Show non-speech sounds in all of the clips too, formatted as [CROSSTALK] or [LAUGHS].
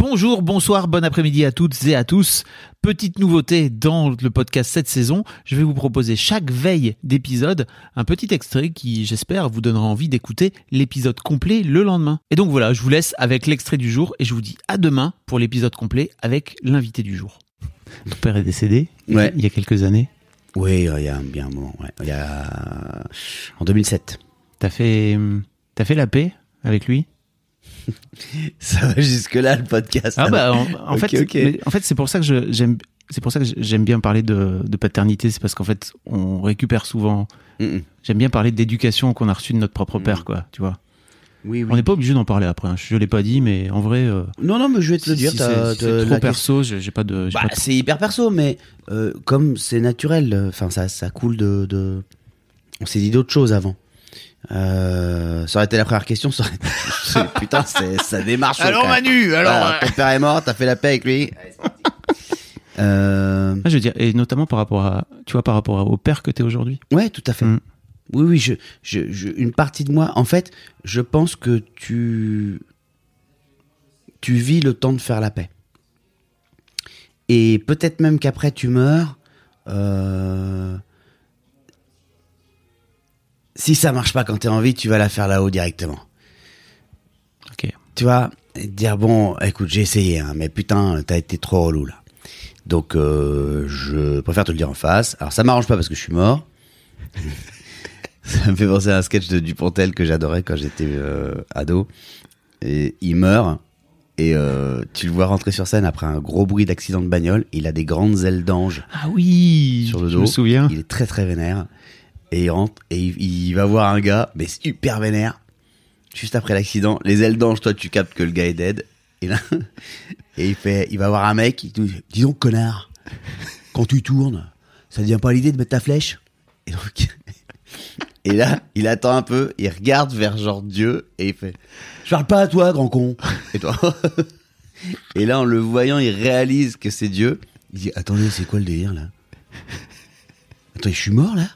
Bonjour, bonsoir, bon après-midi à toutes et à tous. Petite nouveauté dans le podcast cette saison, je vais vous proposer chaque veille d'épisode un petit extrait qui, j'espère, vous donnera envie d'écouter l'épisode complet le lendemain. Et donc voilà, je vous laisse avec l'extrait du jour et je vous dis à demain pour l'épisode complet avec l'invité du jour. Ton père est décédé Ouais. il y a quelques années. Oui, il y a un bien un moment. Ouais. Il y a en 2007. T'as fait, t'as fait la paix avec lui? Ça va jusque là le podcast. Ah bah en, fait, en fait c'est pour ça que j'aime, c'est pour ça que j'aime bien parler de, de paternité, c'est parce qu'en fait on récupère souvent. Mm, mm. J'aime bien parler d'éducation qu'on a reçue de notre propre père, quoi. Tu vois. Oui, oui. On n'est pas obligé d'en parler après. hein. Je l'ai pas dit, mais en vrai, euh, Non, non, mais je vais te le si- dire. si la trop perso. j'ai pas de. Bah, de- c'est hyper perso, mais euh, comme c'est naturel, euh, enfin ça, ça coule de, de... On s'est dit d'autres choses avant. Euh, ça aurait été la première question. Ça aurait été... [LAUGHS] Putain, c'est, ça démarche. même. Manu, Voilà, ton père est mort, t'as fait la paix avec lui. Allez, c'est parti. [LAUGHS] euh, Ah, je veux dire, et notamment par rapport à, tu vois, par rapport à- au père que t'es aujourd'hui. Ouais, tout à fait. Mm. Oui, oui, je, je, je- une partie de moi, en fait, je pense que tu, tu vis le temps de faire la paix. Et peut-être même qu'après tu meurs, euh, si ça marche pas quand t'es en vie, tu vas la faire là-haut directement. Ok. Tu vois, dire bon, écoute, j'ai essayé, hein, mais putain, t'as été trop relou là. Donc, euh, je préfère te le dire en face. Alors, ça m'arrange pas parce que je suis mort. [LAUGHS] ça me fait penser à un sketch de Dupontel que j'adorais quand j'étais euh, ado. Et il meurt. Et euh, tu le vois rentrer sur scène après un gros bruit d'accident de bagnole. Il a des grandes ailes d'ange Ah oui. sur le Je dos. me souviens. Il est très très vénère. Et il rentre et il, il va voir un gars, mais super vénère. Juste après l'accident, les ailes d'ange, toi tu captes que le gars est dead. Et là, [LAUGHS] et il fait, il va voir un mec, il dit, dis donc connard, quand tu tournes, ça te vient pas l'idée de mettre ta flèche? Et donc, [LAUGHS] et là, il attend un peu, il regarde vers genre Dieu et il fait, je parle pas à toi, grand con. Et toi, [LAUGHS] et là, en le voyant, il réalise que c'est Dieu. Il dit, attendez, c'est quoi le délire là? Attends, je suis mort là?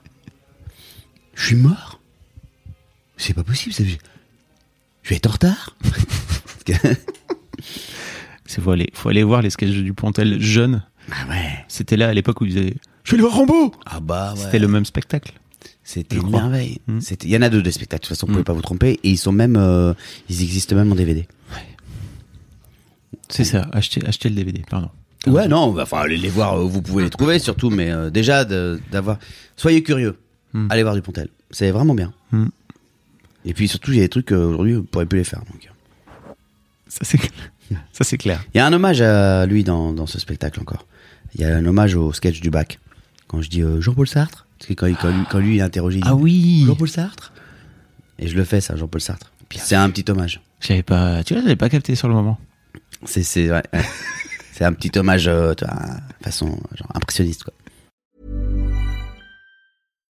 Je suis mort C'est pas possible, ça. Je vais être en retard [LAUGHS] C'est faut aller, faut aller voir les sketchs du Pontel jeune. Ah ouais C'était là à l'époque où il disait, je vais aller voir Rambo. Ah bah ouais C'était le même spectacle. C'était une crois. merveille. Mm. C'était- Il y en a deux des spectacles, de toute façon, vous Mm. pouvez pas vous tromper. Et ils sont même... euh, ils existent même en DVD. C'est ça. Acheter, acheter le DVD. Pardon. Ouais, non, enfin, allez les voir, euh, vous pouvez les trouver surtout, mais euh, déjà, d'avoir... Soyez curieux, Mm. allez voir Dupontel. C'est vraiment bien. Mm. Et puis surtout, il y a des trucs qu'aujourd'hui, vous pourrez plus les faire. Donc. Ça c'est, ça c'est clair. Il y a un hommage à lui dans, dans ce spectacle encore. Il y a un hommage au sketch du bac. Quand je dis euh, Jean-Paul Sartre, parce que quand, il- quand lui, quand lui il est interrogé, il dit Ah oui. Jean-Paul Sartre? Et je le fais ça, Jean-Paul Sartre. C'est un petit hommage. J'avais pas, tu vois, j'avais pas capté sur le moment. C'est c'est ouais, ouais. [LAUGHS] c'est un petit hommage, euh, façon genre impressionniste quoi.